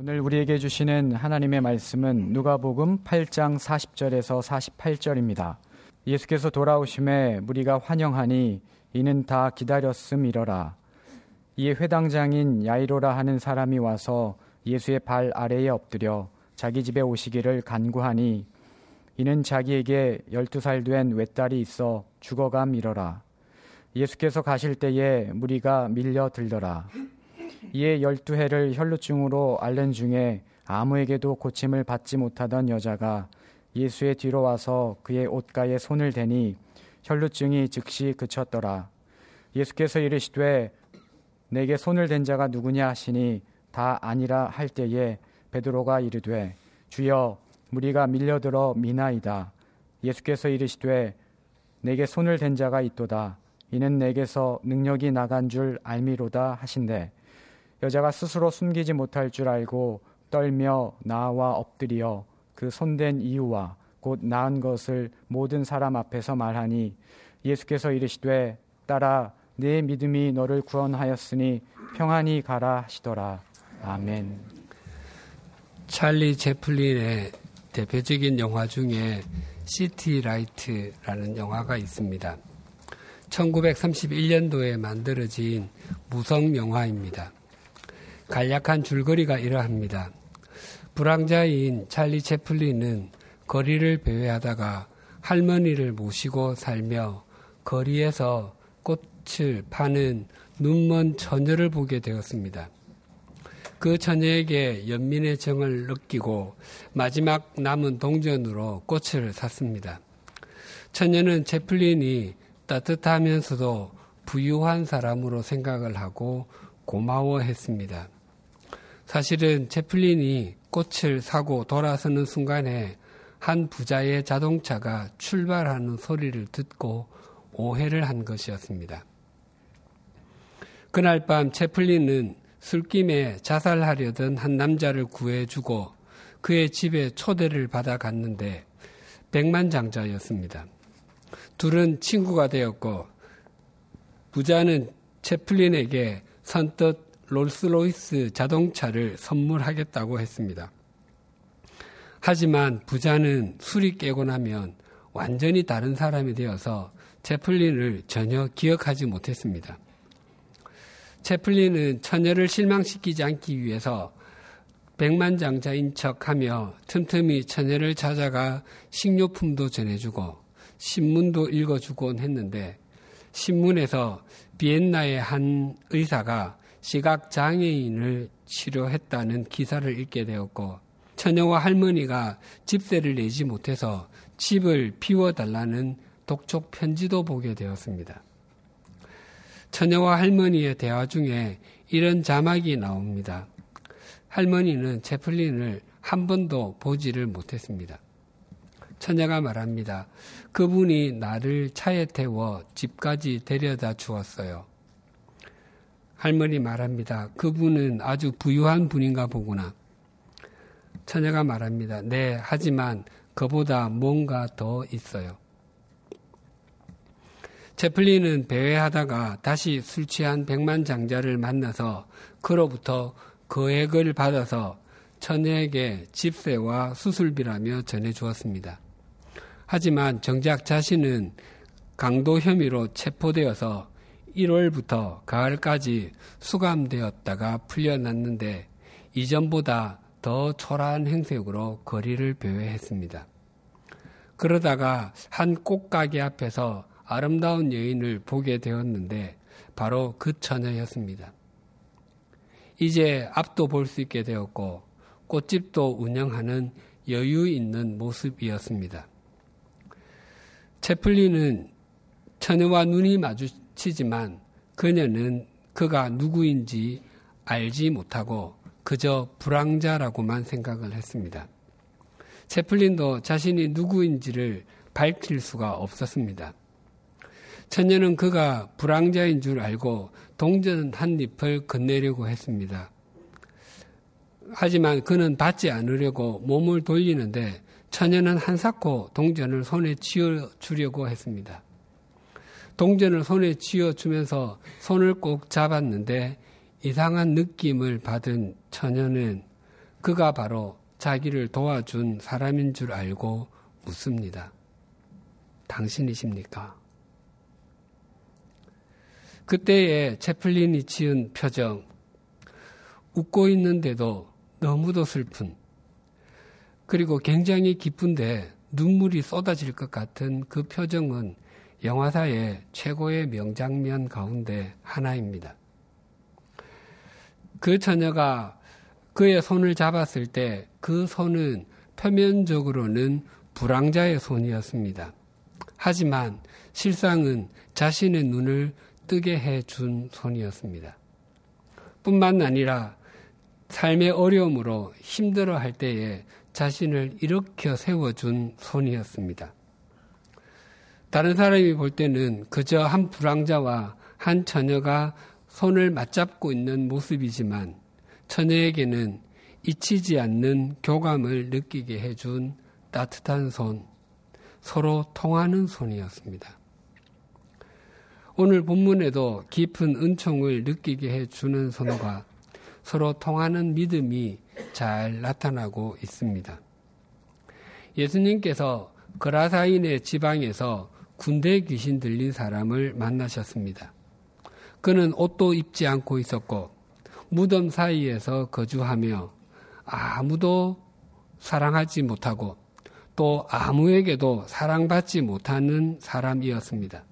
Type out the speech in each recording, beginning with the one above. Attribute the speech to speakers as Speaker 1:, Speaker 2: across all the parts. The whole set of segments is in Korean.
Speaker 1: 오늘 우리에게 주시는 하나님의 말씀은 누가복음 8장 40절에서 48절입니다. 예수께서 돌아오심에 무리가 환영하니 이는 다 기다렸음이러라. 이에 회당장인 야이로라 하는 사람이 와서 예수의 발 아래에 엎드려 자기 집에 오시기를 간구하니 이는 자기에게 열두 살 된 외딸이 있어 죽어감이러라. 예수께서 가실 때에 무리가 밀려 들더라. 이에 열두 해를 혈루증으로 앓는 중에 아무에게도 고침을 받지 못하던 여자가 예수의 뒤로 와서 그의 옷가에 손을 대니 혈루증이 즉시 그쳤더라. 예수께서 이르시되 내게 손을 댄 자가 누구냐 하시니 다 아니라 할 때에 베드로가 이르되 주여 무리가 밀려들어 미나이다. 예수께서 이르시되 내게 손을 댄 자가 있도다. 이는 내게서 능력이 나간 줄 알미로다 하신대 여자가 스스로 숨기지 못할 줄 알고 떨며 나와 엎드려 그 손댄 이유와 곧 나은 것을 모든 사람 앞에서 말하니 예수께서 이르시되 따라 내 믿음이 너를 구원하였으니 평안히 가라 하시더라. 아멘.
Speaker 2: 찰리 제플린의 대표적인 영화 중에 City Light라는 영화가 있습니다. 1931년도에 만들어진 무성 영화입니다. 간략한 줄거리가 이러합니다. 부랑자인 찰리 채플린은 거리를 배회하다가 할머니를 모시고 살며 거리에서 꽃을 파는 눈먼 처녀를 보게 되었습니다. 그 처녀에게 연민의 정을 느끼고 마지막 남은 동전으로 꽃을 샀습니다. 처녀는 채플린이 따뜻하면서도 부유한 사람으로 생각을 하고 고마워했습니다. 사실은 채플린이 꽃을 사고 돌아서는 순간에 한 부자의 자동차가 출발하는 소리를 듣고 오해를 한 것이었습니다. 그날 밤 채플린은 술김에 자살하려던 한 남자를 구해주고 그의 집에 초대를 받아 갔는데 백만장자였습니다. 둘은 친구가 되었고 부자는 채플린에게 선뜻 롤스로이스 자동차를 선물하겠다고 했습니다. 하지만 부자는 술이 깨고 나면 완전히 다른 사람이 되어서 채플린을 전혀 기억하지 못했습니다. 채플린은 처녀를 실망시키지 않기 위해서 백만장자인 척하며 틈틈이 처녀를 찾아가 식료품도 전해주고 신문도 읽어주곤 했는데 신문에서 비엔나의 한 의사가 시각 장애인을 치료했다는 기사를 읽게 되었고 처녀와 할머니가 집세를 내지 못해서 집을 비워달라는 독촉 편지도 보게 되었습니다. 처녀와 할머니의 대화 중에 이런 자막이 나옵니다. 할머니는 채플린을 한 번도 보지를 못했습니다. 처녀가 말합니다. 그분이 나를 차에 태워 집까지 데려다 주었어요. 할머니 말합니다. 그분은 아주 부유한 분인가 보구나. 처녀가 말합니다. 네, 하지만 그보다 뭔가 더 있어요. 채플린은 배회하다가 다시 술 취한 백만 장자를 만나서 그로부터 거액을 받아서 처녀에게 집세와 수술비라며 전해주었습니다. 하지만 정작 자신은 강도 혐의로 체포되어서 1월부터 가을까지 수감되었다가 풀려났는데 이전보다 더 초라한 행색으로 거리를 배회했습니다. 그러다가 한 꽃가게 앞에서 아름다운 여인을 보게 되었는데 바로 그 처녀였습니다. 이제 앞도 볼 수 있게 되었고 꽃집도 운영하는 여유 있는 모습이었습니다. 채플리는 처녀와 눈이 마주 치지만 그녀는 그가 누구인지 알지 못하고 그저 불황자라고만 생각을 했습니다. 채플린도 자신이 누구인지를 밝힐 수가 없었습니다. 처녀는 그가 불황자인 줄 알고 동전 한 잎을 건네려고 했습니다. 하지만 그는 받지 않으려고 몸을 돌리는데 처녀는 한사코 동전을 손에 쥐어 주려고 했습니다. 동전을 손에 쥐어 주면서 손을 꼭 잡았는데 이상한 느낌을 받은 처녀는 그가 바로 자기를 도와준 사람인 줄 알고 묻습니다. 당신이십니까? 그때의 채플린이 지은 표정, 웃고 있는데도 너무도 슬픈, 그리고 굉장히 기쁜데 눈물이 쏟아질 것 같은 그 표정은 영화사의 최고의 명장면 가운데 하나입니다. 그 처녀가 그의 손을 잡았을 때 그 손은 표면적으로는 불황자의 손이었습니다. 하지만 실상은 자신의 눈을 뜨게 해 준 손이었습니다. 뿐만 아니라 삶의 어려움으로 힘들어 할 때에 자신을 일으켜 세워준 손이었습니다. 다른 사람이 볼 때는 그저 한 불황자와 한 처녀가 손을 맞잡고 있는 모습이지만 처녀에게는 잊히지 않는 교감을 느끼게 해준 따뜻한 손, 서로 통하는 손이었습니다. 오늘 본문에도 깊은 은총을 느끼게 해주는 손과 서로 통하는 믿음이 잘 나타나고 있습니다. 예수님께서 그라사인의 지방에서 군대 귀신 들린 사람을 만나셨습니다. 그는 옷도 입지 않고 있었고 무덤 사이에서 거주하며 아무도 사랑하지 못하고 또 아무에게도 사랑받지 못하는 사람이었습니다.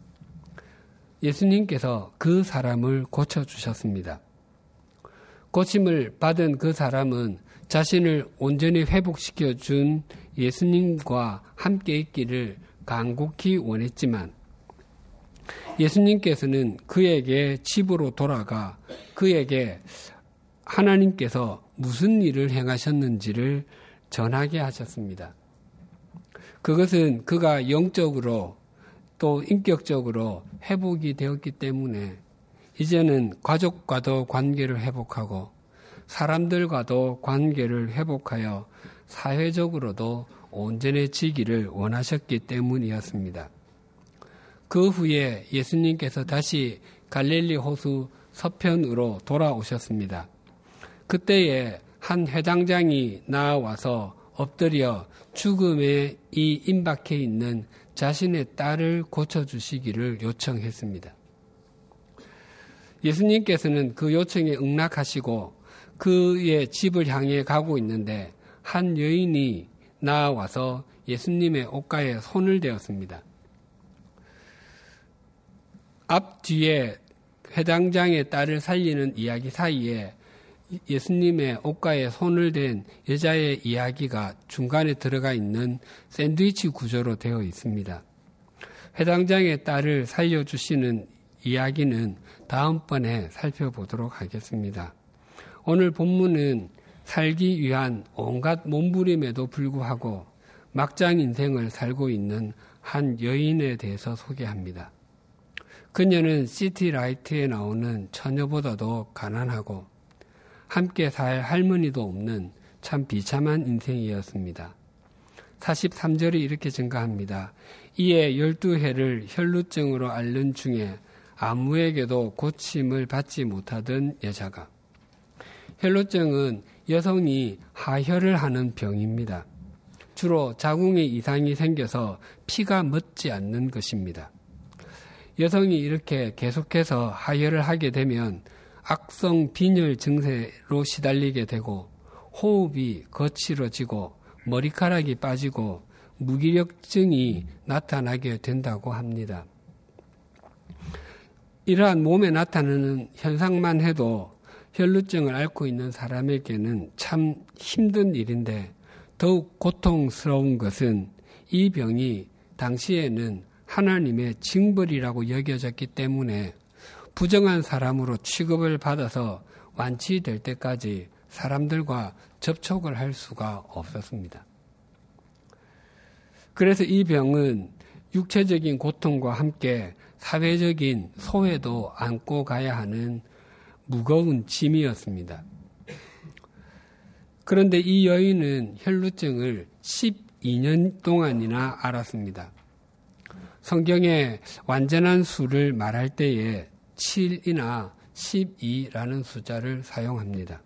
Speaker 2: 예수님께서 그 사람을 고쳐주셨습니다. 고침을 받은 그 사람은 자신을 온전히 회복시켜 준 예수님과 함께 있기를 간곡히 원했지만 예수님께서는 그에게 집으로 돌아가 그에게 하나님께서 무슨 일을 행하셨는지를 전하게 하셨습니다. 그것은 그가 영적으로 또 인격적으로 회복이 되었기 때문에 이제는 가족과도 관계를 회복하고 사람들과도 관계를 회복하여 사회적으로도 온전해지기를 원하셨기 때문이었습니다. 그 후에 예수님께서 다시 갈릴리 호수 서편으로 돌아오셨습니다. 그때에 한 회당장이 나와서 엎드려 죽음에 이 임박해 있는 자신의 딸을 고쳐주시기를 요청했습니다. 예수님께서는 그 요청에 응낙하시고 그의 집을 향해 가고 있는데 한 여인이 나와서 예수님의 옷가에 손을 대었습니다. 앞 뒤에 회당장의 딸을 살리는 이야기 사이에 예수님의 옷가에 손을 댄 여자의 이야기가 중간에 들어가 있는 샌드위치 구조로 되어 있습니다. 회당장의 딸을 살려주시는 이야기는 다음번에 살펴보도록 하겠습니다. 오늘 본문은 살기 위한 온갖 몸부림에도 불구하고 막장 인생을 살고 있는 한 여인에 대해서 소개합니다. 그녀는 시티라이트에 나오는 처녀보다도 가난하고 함께 살 할머니도 없는 참 비참한 인생이었습니다. 43절이 이렇게 증가합니다. 이에 12해를 혈루증으로 앓는 중에 아무에게도 고침을 받지 못하던 여자가 혈루증은 여성이 하혈을 하는 병입니다. 주로 자궁의 이상이 생겨서 피가 멎지 않는 것입니다. 여성이 이렇게 계속해서 하혈을 하게 되면 악성 빈혈 증세로 시달리게 되고 호흡이 거칠어지고 머리카락이 빠지고 무기력증이 나타나게 된다고 합니다. 이러한 몸에 나타나는 현상만 해도 혈루증을 앓고 있는 사람에게는 참 힘든 일인데 더욱 고통스러운 것은 이 병이 당시에는 하나님의 징벌이라고 여겨졌기 때문에 부정한 사람으로 취급을 받아서 완치될 때까지 사람들과 접촉을 할 수가 없었습니다. 그래서 이 병은 육체적인 고통과 함께 사회적인 소외도 안고 가야 하는 무거운 짐이었습니다. 그런데 이 여인은 혈루증을 12년 동안이나 알았습니다. 성경에 완전한 수를 말할 때에 7이나 12라는 숫자를 사용합니다.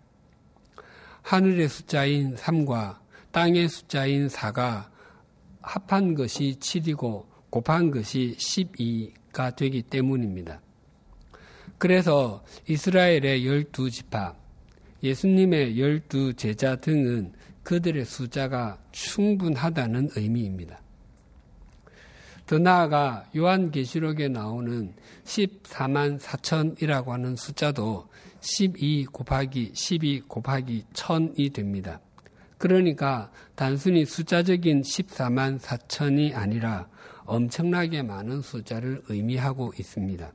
Speaker 2: 하늘의 숫자인 3과 땅의 숫자인 4가 합한 것이 7이고 곱한 것이 12가 되기 때문입니다. 그래서 이스라엘의 열두 지파, 예수님의 열두 제자 등은 그들의 숫자가 충분하다는 의미입니다. 더 나아가 요한계시록에 나오는 14만 4천이라고 하는 숫자도 12 곱하기 12 곱하기 1000이 됩니다. 그러니까 단순히 숫자적인 14만 4천이 아니라 엄청나게 많은 숫자를 의미하고 있습니다.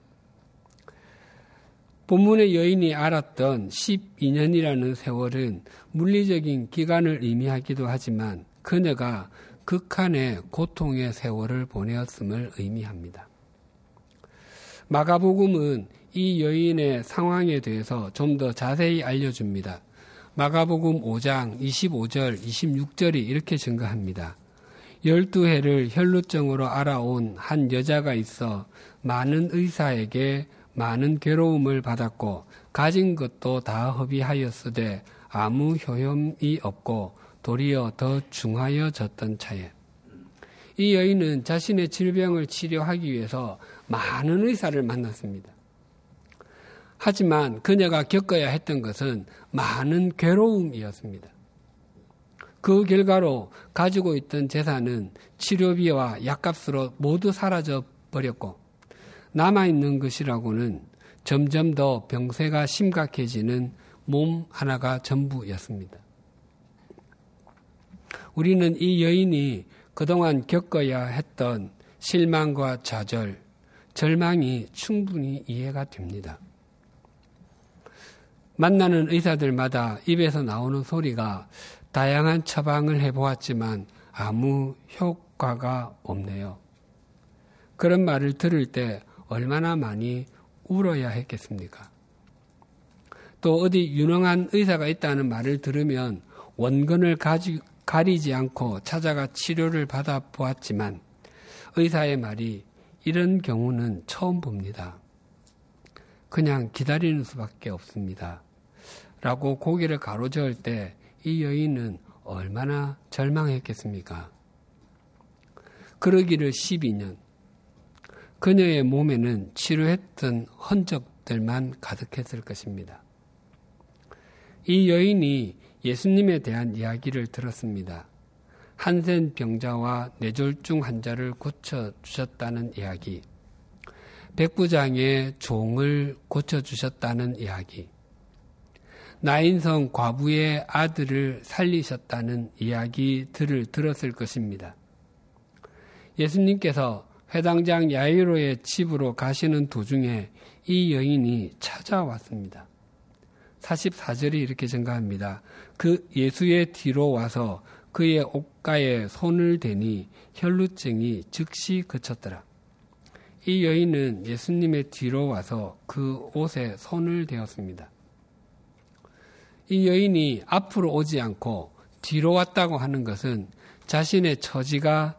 Speaker 2: 본문의 여인이 알았던 12년이라는 세월은 물리적인 기간을 의미하기도 하지만 그녀가 극한의 고통의 세월을 보내었음을 의미합니다. 마가복음은 이 여인의 상황에 대해서 좀 더 자세히 알려줍니다. 마가복음 5장 25절, 26절이 이렇게 증가합니다. 열두 해를 혈루증으로 알아온 한 여자가 있어 많은 의사에게 많은 괴로움을 받았고 가진 것도 다 허비하였으되 아무 효험이 없고 도리어 더 중하여졌던 차에 이 여인은 자신의 질병을 치료하기 위해서 많은 의사를 만났습니다. 하지만 그녀가 겪어야 했던 것은 많은 괴로움이었습니다. 그 결과로 가지고 있던 재산은 치료비와 약값으로 모두 사라져 버렸고 남아있는 것이라고는 점점 더 병세가 심각해지는 몸 하나가 전부였습니다. 우리는 이 여인이 그동안 겪어야 했던 실망과 좌절, 절망이 충분히 이해가 됩니다. 만나는 의사들마다 입에서 나오는 소리가 다양한 처방을 해보았지만 아무 효과가 없네요. 그런 말을 들을 때 얼마나 많이 울어야 했겠습니까? 또 어디 유능한 의사가 있다는 말을 들으면 원근을 가지, 가리지 않고 찾아가 치료를 받아 보았지만 의사의 말이 이런 경우는 처음 봅니다. 그냥 기다리는 수밖에 없습니다. 라고 고개를 가로저을 때 이 여인은 얼마나 절망했겠습니까? 그러기를 12년, 그녀의 몸에는 치료했던 흔적들만 가득했을 것입니다. 이 여인이 예수님에 대한 이야기를 들었습니다. 한센 병자와 뇌졸중 환자를 고쳐주셨다는 이야기, 백부장의 종을 고쳐주셨다는 이야기, 나인성 과부의 아들을 살리셨다는 이야기들을 들었을 것입니다. 예수님께서 회당장 야이로의 집으로 가시는 도중에 이 여인이 찾아왔습니다. 44절이 이렇게 증가합니다. 그 예수의 뒤로 와서 그의 옷가에 손을 대니 혈루증이 즉시 그쳤더라. 이 여인은 예수님의 뒤로 와서 그 옷에 손을 대었습니다. 이 여인이 앞으로 오지 않고 뒤로 왔다고 하는 것은 자신의 처지가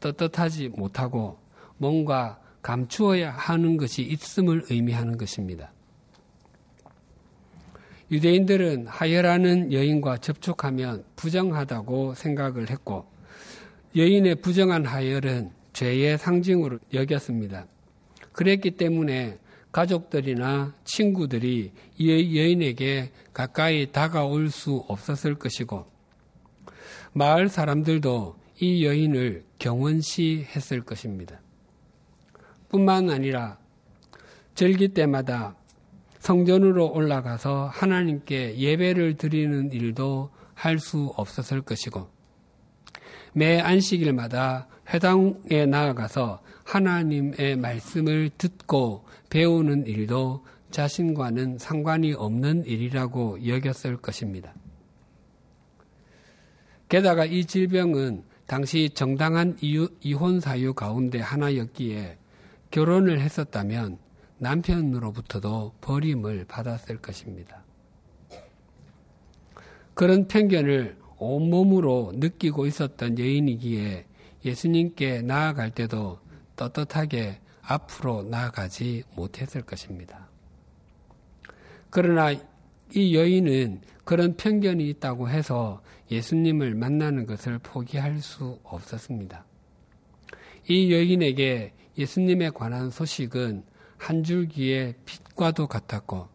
Speaker 2: 떳떳하지 못하고 뭔가 감추어야 하는 것이 있음을 의미하는 것입니다. 유대인들은 하열하는 여인과 접촉하면 부정하다고 생각을 했고 여인의 부정한 하열은 죄의 상징으로 여겼습니다. 그랬기 때문에 가족들이나 친구들이 이 여인에게 가까이 다가올 수 없었을 것이고 마을 사람들도 이 여인을 경원시 했을 것입니다. 뿐만 아니라 절기 때마다 성전으로 올라가서 하나님께 예배를 드리는 일도 할 수 없었을 것이고 매 안식일마다 회당에 나아가서 하나님의 말씀을 듣고 배우는 일도 자신과는 상관이 없는 일이라고 여겼을 것입니다. 게다가 이 질병은 당시 정당한 이혼 사유 가운데 하나였기에 결혼을 했었다면 남편으로부터도 버림을 받았을 것입니다. 그런 편견을 온몸으로 느끼고 있었던 여인이기에 예수님께 나아갈 때도 떳떳하게 앞으로 나아가지 못했을 것입니다. 그러나 이 여인은 그런 편견이 있다고 해서 예수님을 만나는 것을 포기할 수 없었습니다. 이 여인에게 예수님에 관한 소식은 한 줄기의 빛과도 같았고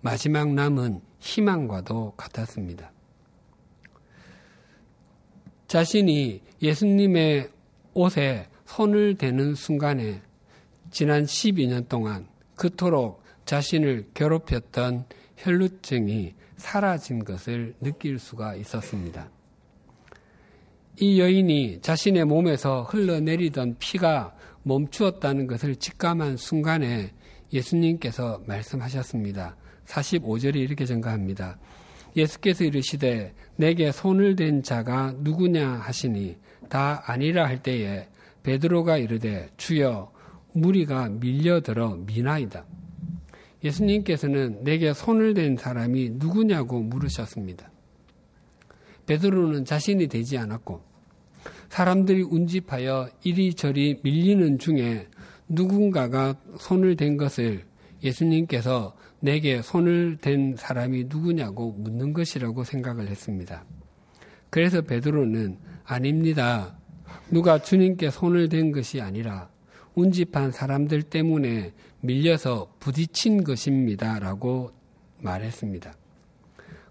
Speaker 2: 마지막 남은 희망과도 같았습니다. 자신이 예수님의 옷에 손을 대는 순간에 지난 12년 동안 그토록 자신을 괴롭혔던 혈루증이 사라진 것을 느낄 수가 있었습니다. 이 여인이 자신의 몸에서 흘러내리던 피가 멈추었다는 것을 직감한 순간에 예수님께서 말씀하셨습니다. 45절이 이렇게 증가합니다. 예수께서 이르시되 내게 손을 댄 자가 누구냐 하시니 다 아니라 할 때에 베드로가 이르되 주여 무리가 밀려들어 미나이다. 예수님께서는 내게 손을 댄 사람이 누구냐고 물으셨습니다. 베드로는 자신이 되지 않았고 사람들이 운집하여 이리저리 밀리는 중에 누군가가 손을 댄 것을 예수님께서 내게 손을 댄 사람이 누구냐고 묻는 것이라고 생각을 했습니다. 그래서 베드로는 아닙니다. 누가 주님께 손을 댄 것이 아니라 운집한 사람들 때문에 밀려서 부딪힌 것입니다. 라고 말했습니다.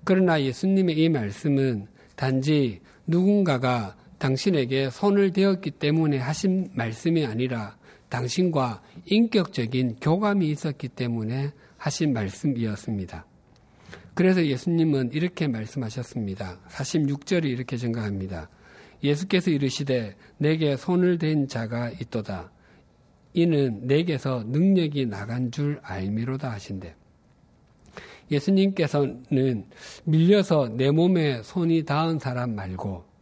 Speaker 2: 그러나 예수님의 이 말씀은 단지 누군가가 당신에게 손을 대었기 때문에 하신 말씀이 아니라 당신과 인격적인 교감이 있었기 때문에 하신 말씀이었습니다. 그래서 예수님은 이렇게 말씀하셨습니다. 46절이 이렇게 증가합니다. 예수께서 이르시되 내게 손을 댄 자가 있도다. 이는 내게서 능력이 나간 줄 알미로다 하신대. 예수님께서는 밀려서 내 몸에 손이 닿은 사람 말고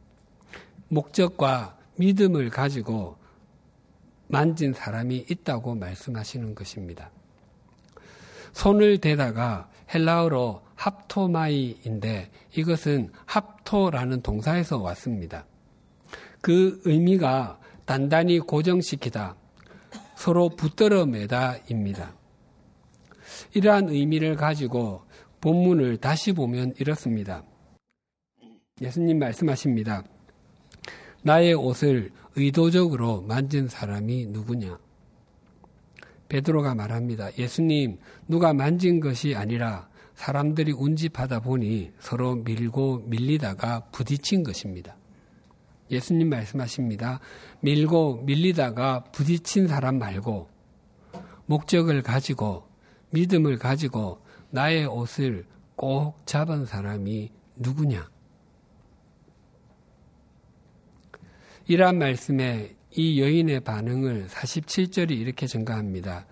Speaker 2: 목적과 믿음을 가지고 만진 사람이 있다고 말씀하시는 것입니다. 손을 대다가 헬라어로 합토마이인데 이것은 합토라는 동사에서 왔습니다. 그 의미가 단단히 고정시키다, 서로 붙들어 매다입니다. 이러한 의미를 가지고 본문을 다시 보면 이렇습니다. 예수님 말씀하십니다. 나의 옷을 의도적으로 만진 사람이 누구냐? 베드로가 말합니다. 예수님, 누가 만진 것이 아니라 사람들이 운집하다 보니 서로 밀고 밀리다가 부딪힌 것입니다. 예수님 말씀하십니다. 밀고 밀리다가 부딪힌 사람 말고 목적을 가지고 믿음을 가지고 나의 옷을 꼭 잡은 사람이 누구냐? 이러한 말씀에 이 여인의 반응을 47절이 이렇게 증가합니다.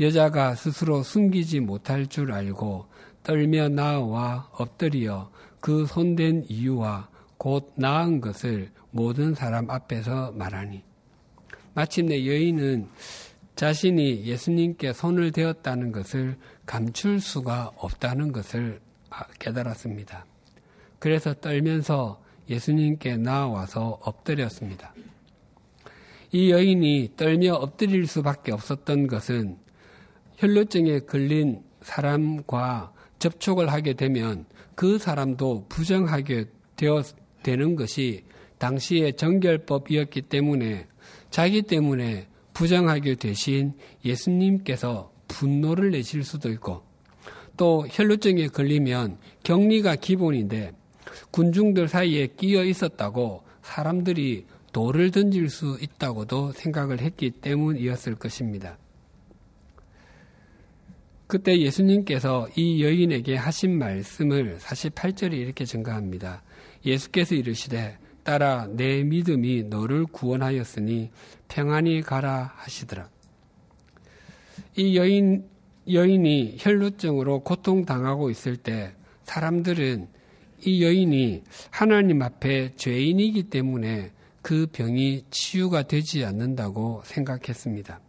Speaker 2: 여자가 스스로 숨기지 못할 줄 알고 떨며 나와 엎드려 그 손댄 이유와 곧 나은 것을 모든 사람 앞에서 말하니 마침내 여인은 자신이 예수님께 손을 대었다는 것을 감출 수가 없다는 것을 깨달았습니다. 그래서 떨면서 예수님께 나와서 엎드렸습니다. 이 여인이 떨며 엎드릴 수밖에 없었던 것은 혈루증에 걸린 사람과 접촉을 하게 되면 그 사람도 부정하게 되어 되는 것이 당시의 정결법이었기 때문에 자기 때문에 부정하게 되신 예수님께서 분노를 내실 수도 있고 또 혈루증에 걸리면 격리가 기본인데 군중들 사이에 끼어 있었다고 사람들이 돌을 던질 수 있다고도 생각을 했기 때문이었을 것입니다. 그때 예수님께서 이 여인에게 하신 말씀을 48절에 이렇게 증가합니다. 예수께서 이르시되 따라 내 믿음이 너를 구원하였으니 평안히 가라 하시더라. 이 여인 여인이 혈루증으로 고통당하고 있을 때 사람들은 이 여인이 하나님 앞에 죄인이기 때문에 그 병이 치유가 되지 않는다고 생각했습니다.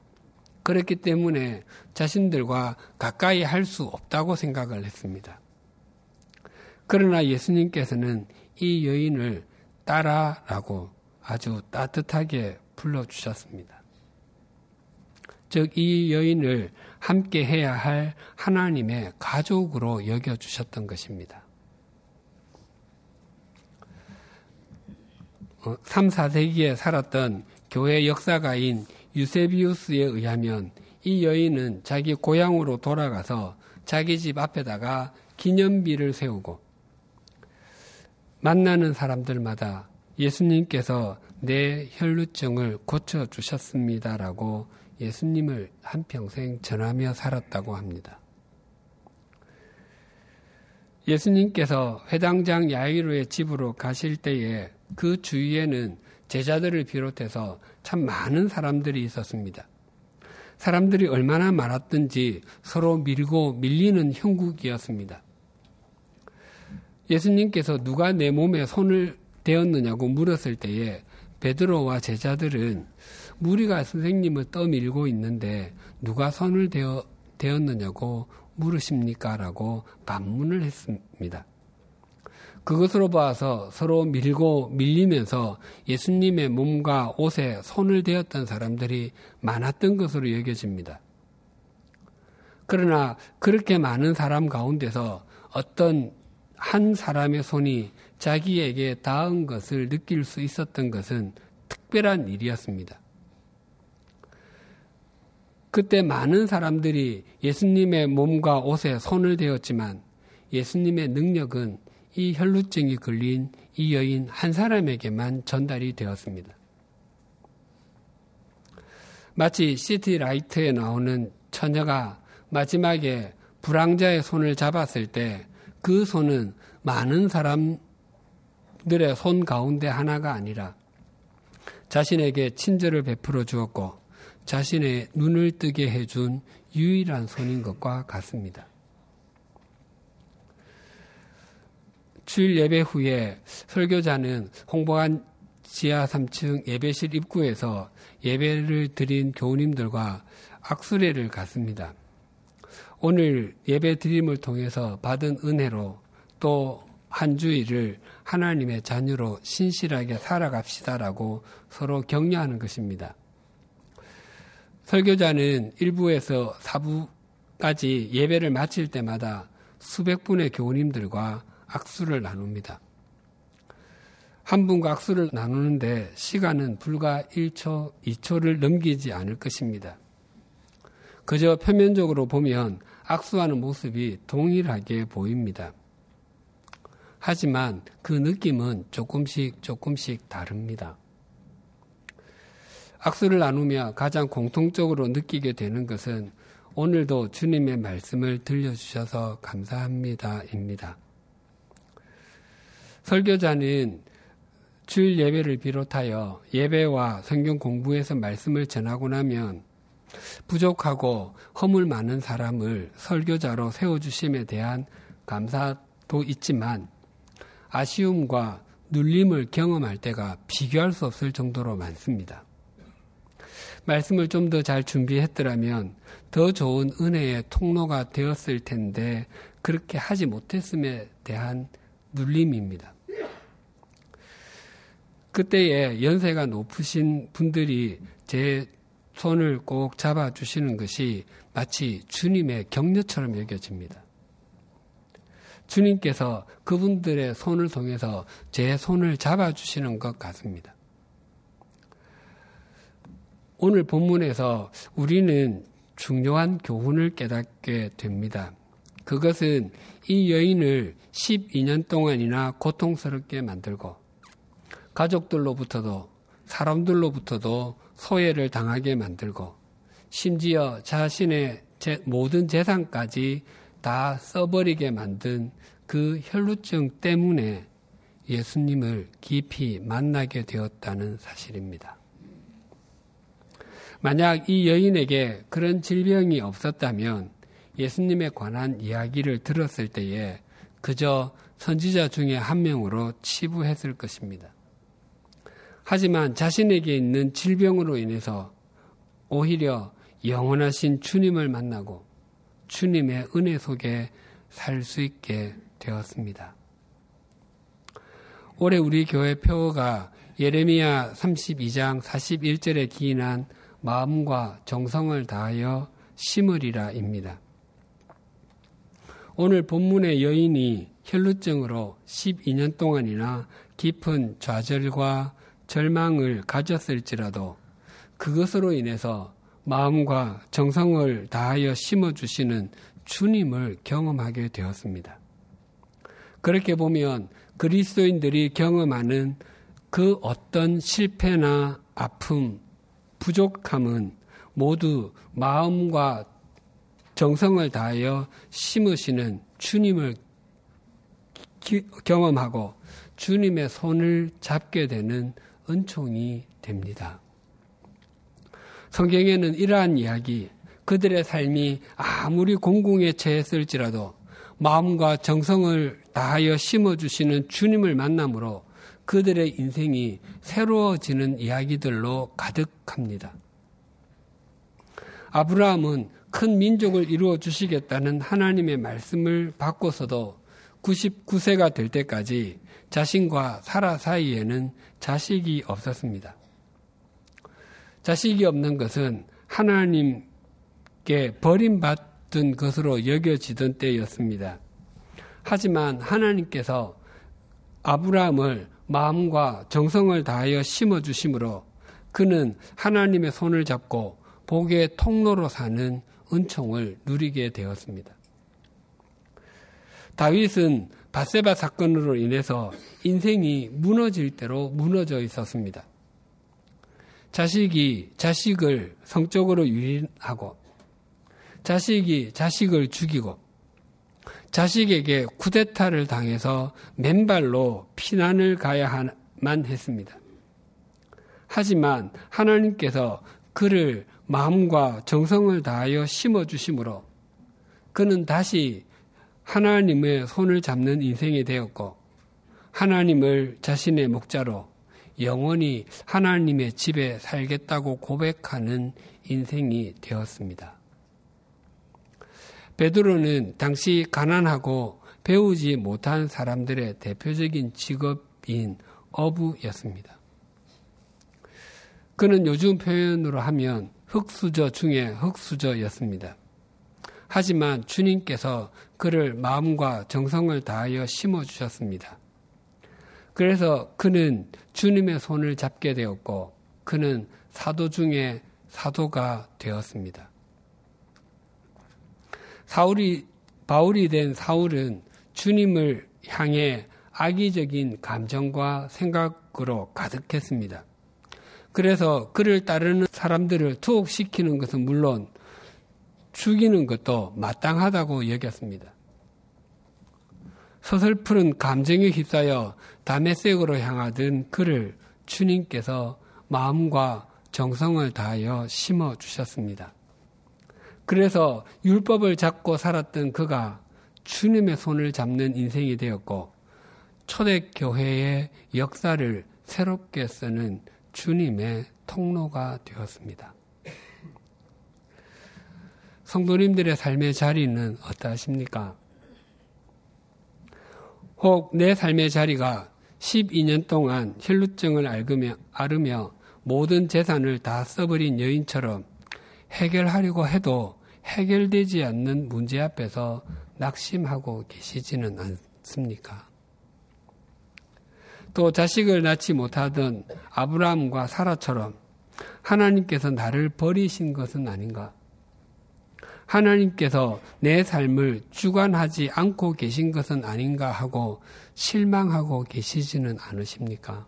Speaker 2: 그렇기 때문에 자신들과 가까이 할 수 없다고 생각을 했습니다. 그러나 예수님께서는 이 여인을 따라라고 아주 따뜻하게 불러주셨습니다. 즉, 이 여인을 함께 해야 할 하나님의 가족으로 여겨주셨던 것입니다. 3, 어, 4세기에 살았던 교회 역사가인 유세비우스에 의하면 이 여인은 자기 고향으로 돌아가서 자기 집 앞에다가 기념비를 세우고 만나는 사람들마다 예수님께서 내 혈루증을 고쳐주셨습니다라고 예수님을 한평생 전하며 살았다고 합니다. 예수님께서 회당장 야이로의 집으로 가실 때에 그 주위에는 제자들을 비롯해서 참 많은 사람들이 있었습니다. 사람들이 얼마나 많았든지 서로 밀고 밀리는 형국이었습니다. 예수님께서 누가 내 몸에 손을 대었느냐고 물었을 때에 베드로와 제자들은 무리가 선생님을 떠밀고 있는데 누가 손을 대었느냐고 물으십니까? 라고 반문을 했습니다. 그것으로 봐서 서로 밀고 밀리면서 예수님의 몸과 옷에 손을 대었던 사람들이 많았던 것으로 여겨집니다. 그러나 그렇게 많은 사람 가운데서 어떤 한 사람의 손이 자기에게 닿은 것을 느낄 수 있었던 것은 특별한 일이었습니다. 그때 많은 사람들이 예수님의 몸과 옷에 손을 대었지만 예수님의 능력은 이 혈루증이 걸린 이 여인 한 사람에게만 전달이 되었습니다. 마치 City Light에 나오는 처녀가 마지막에 부랑자의 손을 잡았을 때 그 손은 많은 사람들의 손 가운데 하나가 아니라 자신에게 친절을 베풀어 주었고 자신의 눈을 뜨게 해준 유일한 손인 것과 같습니다. 주일 예배 후에 설교자는 홍보한 지하 3층 예배실 입구에서 예배를 드린 교우님들과 악수례를 갖습니다. 오늘 예배 드림을 통해서 받은 은혜로 또 한 주일을 하나님의 자녀로 신실하게 살아갑시다라고 서로 격려하는 것입니다. 설교자는 1부에서 4부까지 예배를 마칠 때마다 수백 분의 교우님들과 악수를 나눕니다. 한 분과 악수를 나누는데 시간은 불과 1초, 2초를 넘기지 않을 것입니다. 그저 표면적으로 보면 악수하는 모습이 동일하게 보입니다. 하지만 그 느낌은 조금씩 조금씩 다릅니다. 악수를 나누며 가장 공통적으로 느끼게 되는 것은 오늘도 주님의 말씀을 들려주셔서 감사합니다입니다. 설교자는 주일 예배를 비롯하여 예배와 성경 공부에서 말씀을 전하고 나면 부족하고 허물 많은 사람을 설교자로 세워주심에 대한 감사도 있지만 아쉬움과 눌림을 경험할 때가 비교할 수 없을 정도로 많습니다. 말씀을 좀 더 잘 준비했더라면 더 좋은 은혜의 통로가 되었을 텐데 그렇게 하지 못했음에 대한 눌림입니다. 그때에 연세가 높으신 분들이 제 손을 꼭 잡아주시는 것이 마치 주님의 격려처럼 여겨집니다. 주님께서 그분들의 손을 통해서 제 손을 잡아주시는 것 같습니다. 오늘 본문에서 우리는 중요한 교훈을 깨닫게 됩니다. 그것은 이 여인을 12년 동안이나 고통스럽게 만들고 가족들로부터도 사람들로부터도 소외를 당하게 만들고 심지어 자신의 모든 재산까지 다 써버리게 만든 그 혈루증 때문에 예수님을 깊이 만나게 되었다는 사실입니다. 만약 이 여인에게 그런 질병이 없었다면 예수님에 관한 이야기를 들었을 때에 그저 선지자 중에 한 명으로 치부했을 것입니다. 하지만 자신에게 있는 질병으로 인해서 오히려 영원하신 주님을 만나고 주님의 은혜 속에 살 수 있게 되었습니다. 올해 우리 교회 표어가 예레미야 32장 41절에 기인한 마음과 정성을 다하여 심으리라입니다. 오늘 본문의 여인이 혈루증으로 12년 동안이나 깊은 좌절과 절망을 가졌을지라도 그것으로 인해서 마음과 정성을 다하여 심어주시는 주님을 경험하게 되었습니다. 그렇게 보면 그리스도인들이 경험하는 그 어떤 실패나 아픔, 부족함은 모두 마음과 정성을 다하여 심으시는 주님을 기, 경험하고 주님의 손을 잡게 되는 은총이 됩니다. 성경에는 이러한 이야기, 그들의 삶이 아무리 공공에 처했을지라도 마음과 정성을 다하여 심어주시는 주님을 만남으로 그들의 인생이 새로워지는 이야기들로 가득합니다. 아브라함은 큰 민족을 이루어 주시겠다는 하나님의 말씀을 받고서도 99세가 될 때까지 자신과 사라 사이에는 자식이 없었습니다. 자식이 없는 것은 하나님께 버림받은 것으로 여겨지던 때였습니다. 하지만 하나님께서 아브라함을 마음과 정성을 다하여 심어 주심으로 그는 하나님의 손을 잡고 복의 통로로 사는 은총을 누리게 되었습니다. 다윗은 바세바 사건으로 인해서 인생이 무너질 대로 무너져 있었습니다. 자식이 자식을 성적으로 유인하고 자식이 자식을 죽이고 자식에게 쿠데타를 당해서 맨발로 피난을 가야만 했습니다. 하지만 하나님께서 그를 마음과 정성을 다하여 심어 주심으로 그는 다시 하나님의 손을 잡는 인생이 되었고 하나님을 자신의 목자로 영원히 하나님의 집에 살겠다고 고백하는 인생이 되었습니다. 베드로는 당시 가난하고 배우지 못한 사람들의 대표적인 직업인 어부였습니다. 그는 요즘 표현으로 하면 흙수저 중에 흙수저였습니다. 하지만 주님께서 그를 마음과 정성을 다하여 심어주셨습니다. 그래서 그는 주님의 손을 잡게 되었고 그는 사도 중에 사도가 되었습니다. 사울이 바울이 된 사울은 주님을 향해 악의적인 감정과 생각으로 가득했습니다. 그래서 그를 따르는 사람들을 투옥시키는 것은 물론 죽이는 것도 마땅하다고 여겼습니다. 서슬푸른 감정에 휩싸여 다메섹으로 향하던 그를 주님께서 마음과 정성을 다하여 심어 주셨습니다. 그래서 율법을 잡고 살았던 그가 주님의 손을 잡는 인생이 되었고 초대교회의 역사를 새롭게 쓰는 주님의 통로가 되었습니다. 성도님들의 삶의 자리는 어떠하십니까? 혹 내 삶의 자리가 12년 동안 혈루증을 앓으며, 앓으며 모든 재산을 다 써버린 여인처럼 해결하려고 해도 해결되지 않는 문제 앞에서 낙심하고 계시지는 않습니까? 또 자식을 낳지 못하던 아브라함과 사라처럼 하나님께서 나를 버리신 것은 아닌가? 하나님께서 내 삶을 주관하지 않고 계신 것은 아닌가 하고 실망하고 계시지는 않으십니까?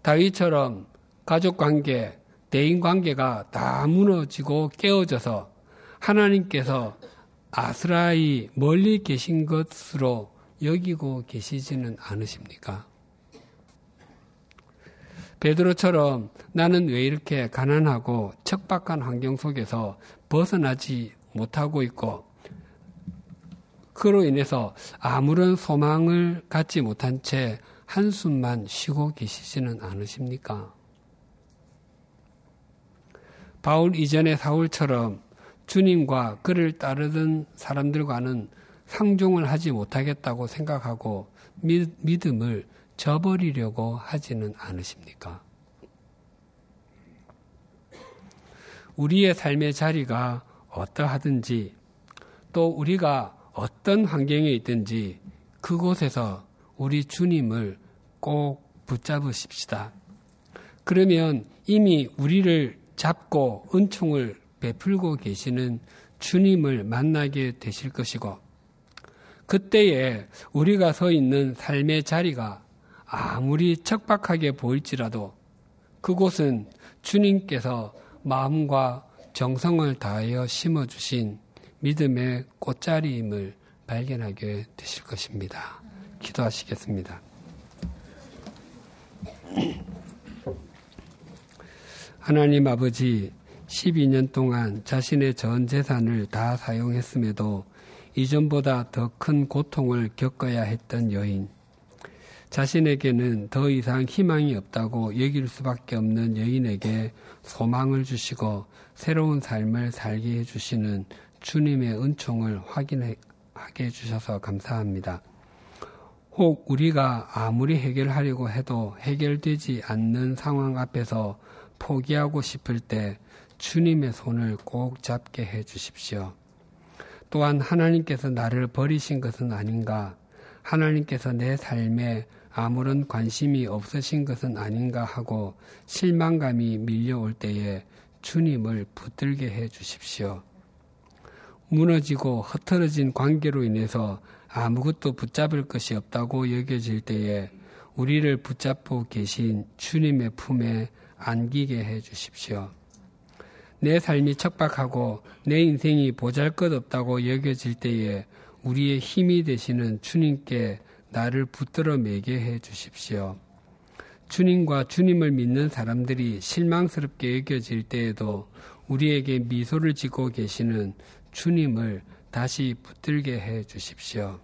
Speaker 2: 다윗처럼 가족 관계, 대인 관계가 다 무너지고 깨어져서 하나님께서 아스라이 멀리 계신 것으로 여기고 계시지는 않으십니까? 베드로처럼 나는 왜 이렇게 가난하고 척박한 환경 속에서 벗어나지 못하고 있고 그로 인해서 아무런 소망을 갖지 못한 채 한숨만 쉬고 계시지는 않으십니까? 바울 이전의 사울처럼 주님과 그를 따르던 사람들과는 상종을 하지 못하겠다고 생각하고 믿음을 저버리려고 하지는 않으십니까? 우리의 삶의 자리가 어떠하든지 또 우리가 어떤 환경에 있든지 그곳에서 우리 주님을 꼭 붙잡으십시다. 그러면 이미 우리를 잡고 은총을 베풀고 계시는 주님을 만나게 되실 것이고 그때에 우리가 서 있는 삶의 자리가 아무리 척박하게 보일지라도 그곳은 주님께서 마음과 정성을 다하여 심어주신 믿음의 꽃자리임을 발견하게 되실 것입니다. 기도하시겠습니다. 하나님 아버지, 12년 동안 자신의 전 재산을 다 사용했음에도 이전보다 더 큰 고통을 겪어야 했던 여인. 자신에게는 더 이상 희망이 없다고 여길 수밖에 없는 여인에게 소망을 주시고 새로운 삶을 살게 해주시는 주님의 은총을 확인하게 해주셔서 감사합니다. 혹 우리가 아무리 해결하려고 해도 해결되지 않는 상황 앞에서 포기하고 싶을 때 주님의 손을 꼭 잡게 해 주십시오. 또한 하나님께서 나를 버리신 것은 아닌가, 하나님께서 내 삶에 아무런 관심이 없으신 것은 아닌가 하고 실망감이 밀려올 때에 주님을 붙들게 해 주십시오. 무너지고 흩어진 관계로 인해서 아무것도 붙잡을 것이 없다고 여겨질 때에 우리를 붙잡고 계신 주님의 품에 안기게 해 주십시오. 내 삶이 척박하고 내 인생이 보잘 것 없다고 여겨질 때에 우리의 힘이 되시는 주님께 나를 붙들어 매게 해 주십시오. 주님과 주님을 믿는 사람들이 실망스럽게 여겨질 때에도 우리에게 미소를 짓고 계시는 주님을 다시 붙들게 해 주십시오.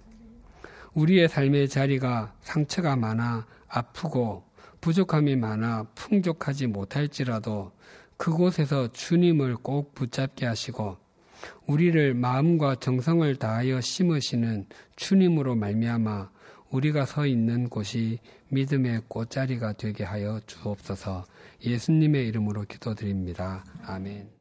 Speaker 2: 우리의 삶의 자리가 상처가 많아 아프고 부족함이 많아 풍족하지 못할지라도 그곳에서 주님을 꼭 붙잡게 하시고 우리를 마음과 정성을 다하여 심으시는 주님으로 말미암아 우리가 서 있는 곳이 믿음의 꽃자리가 되게 하여 주옵소서 예수님의 이름으로 기도드립니다. 아멘.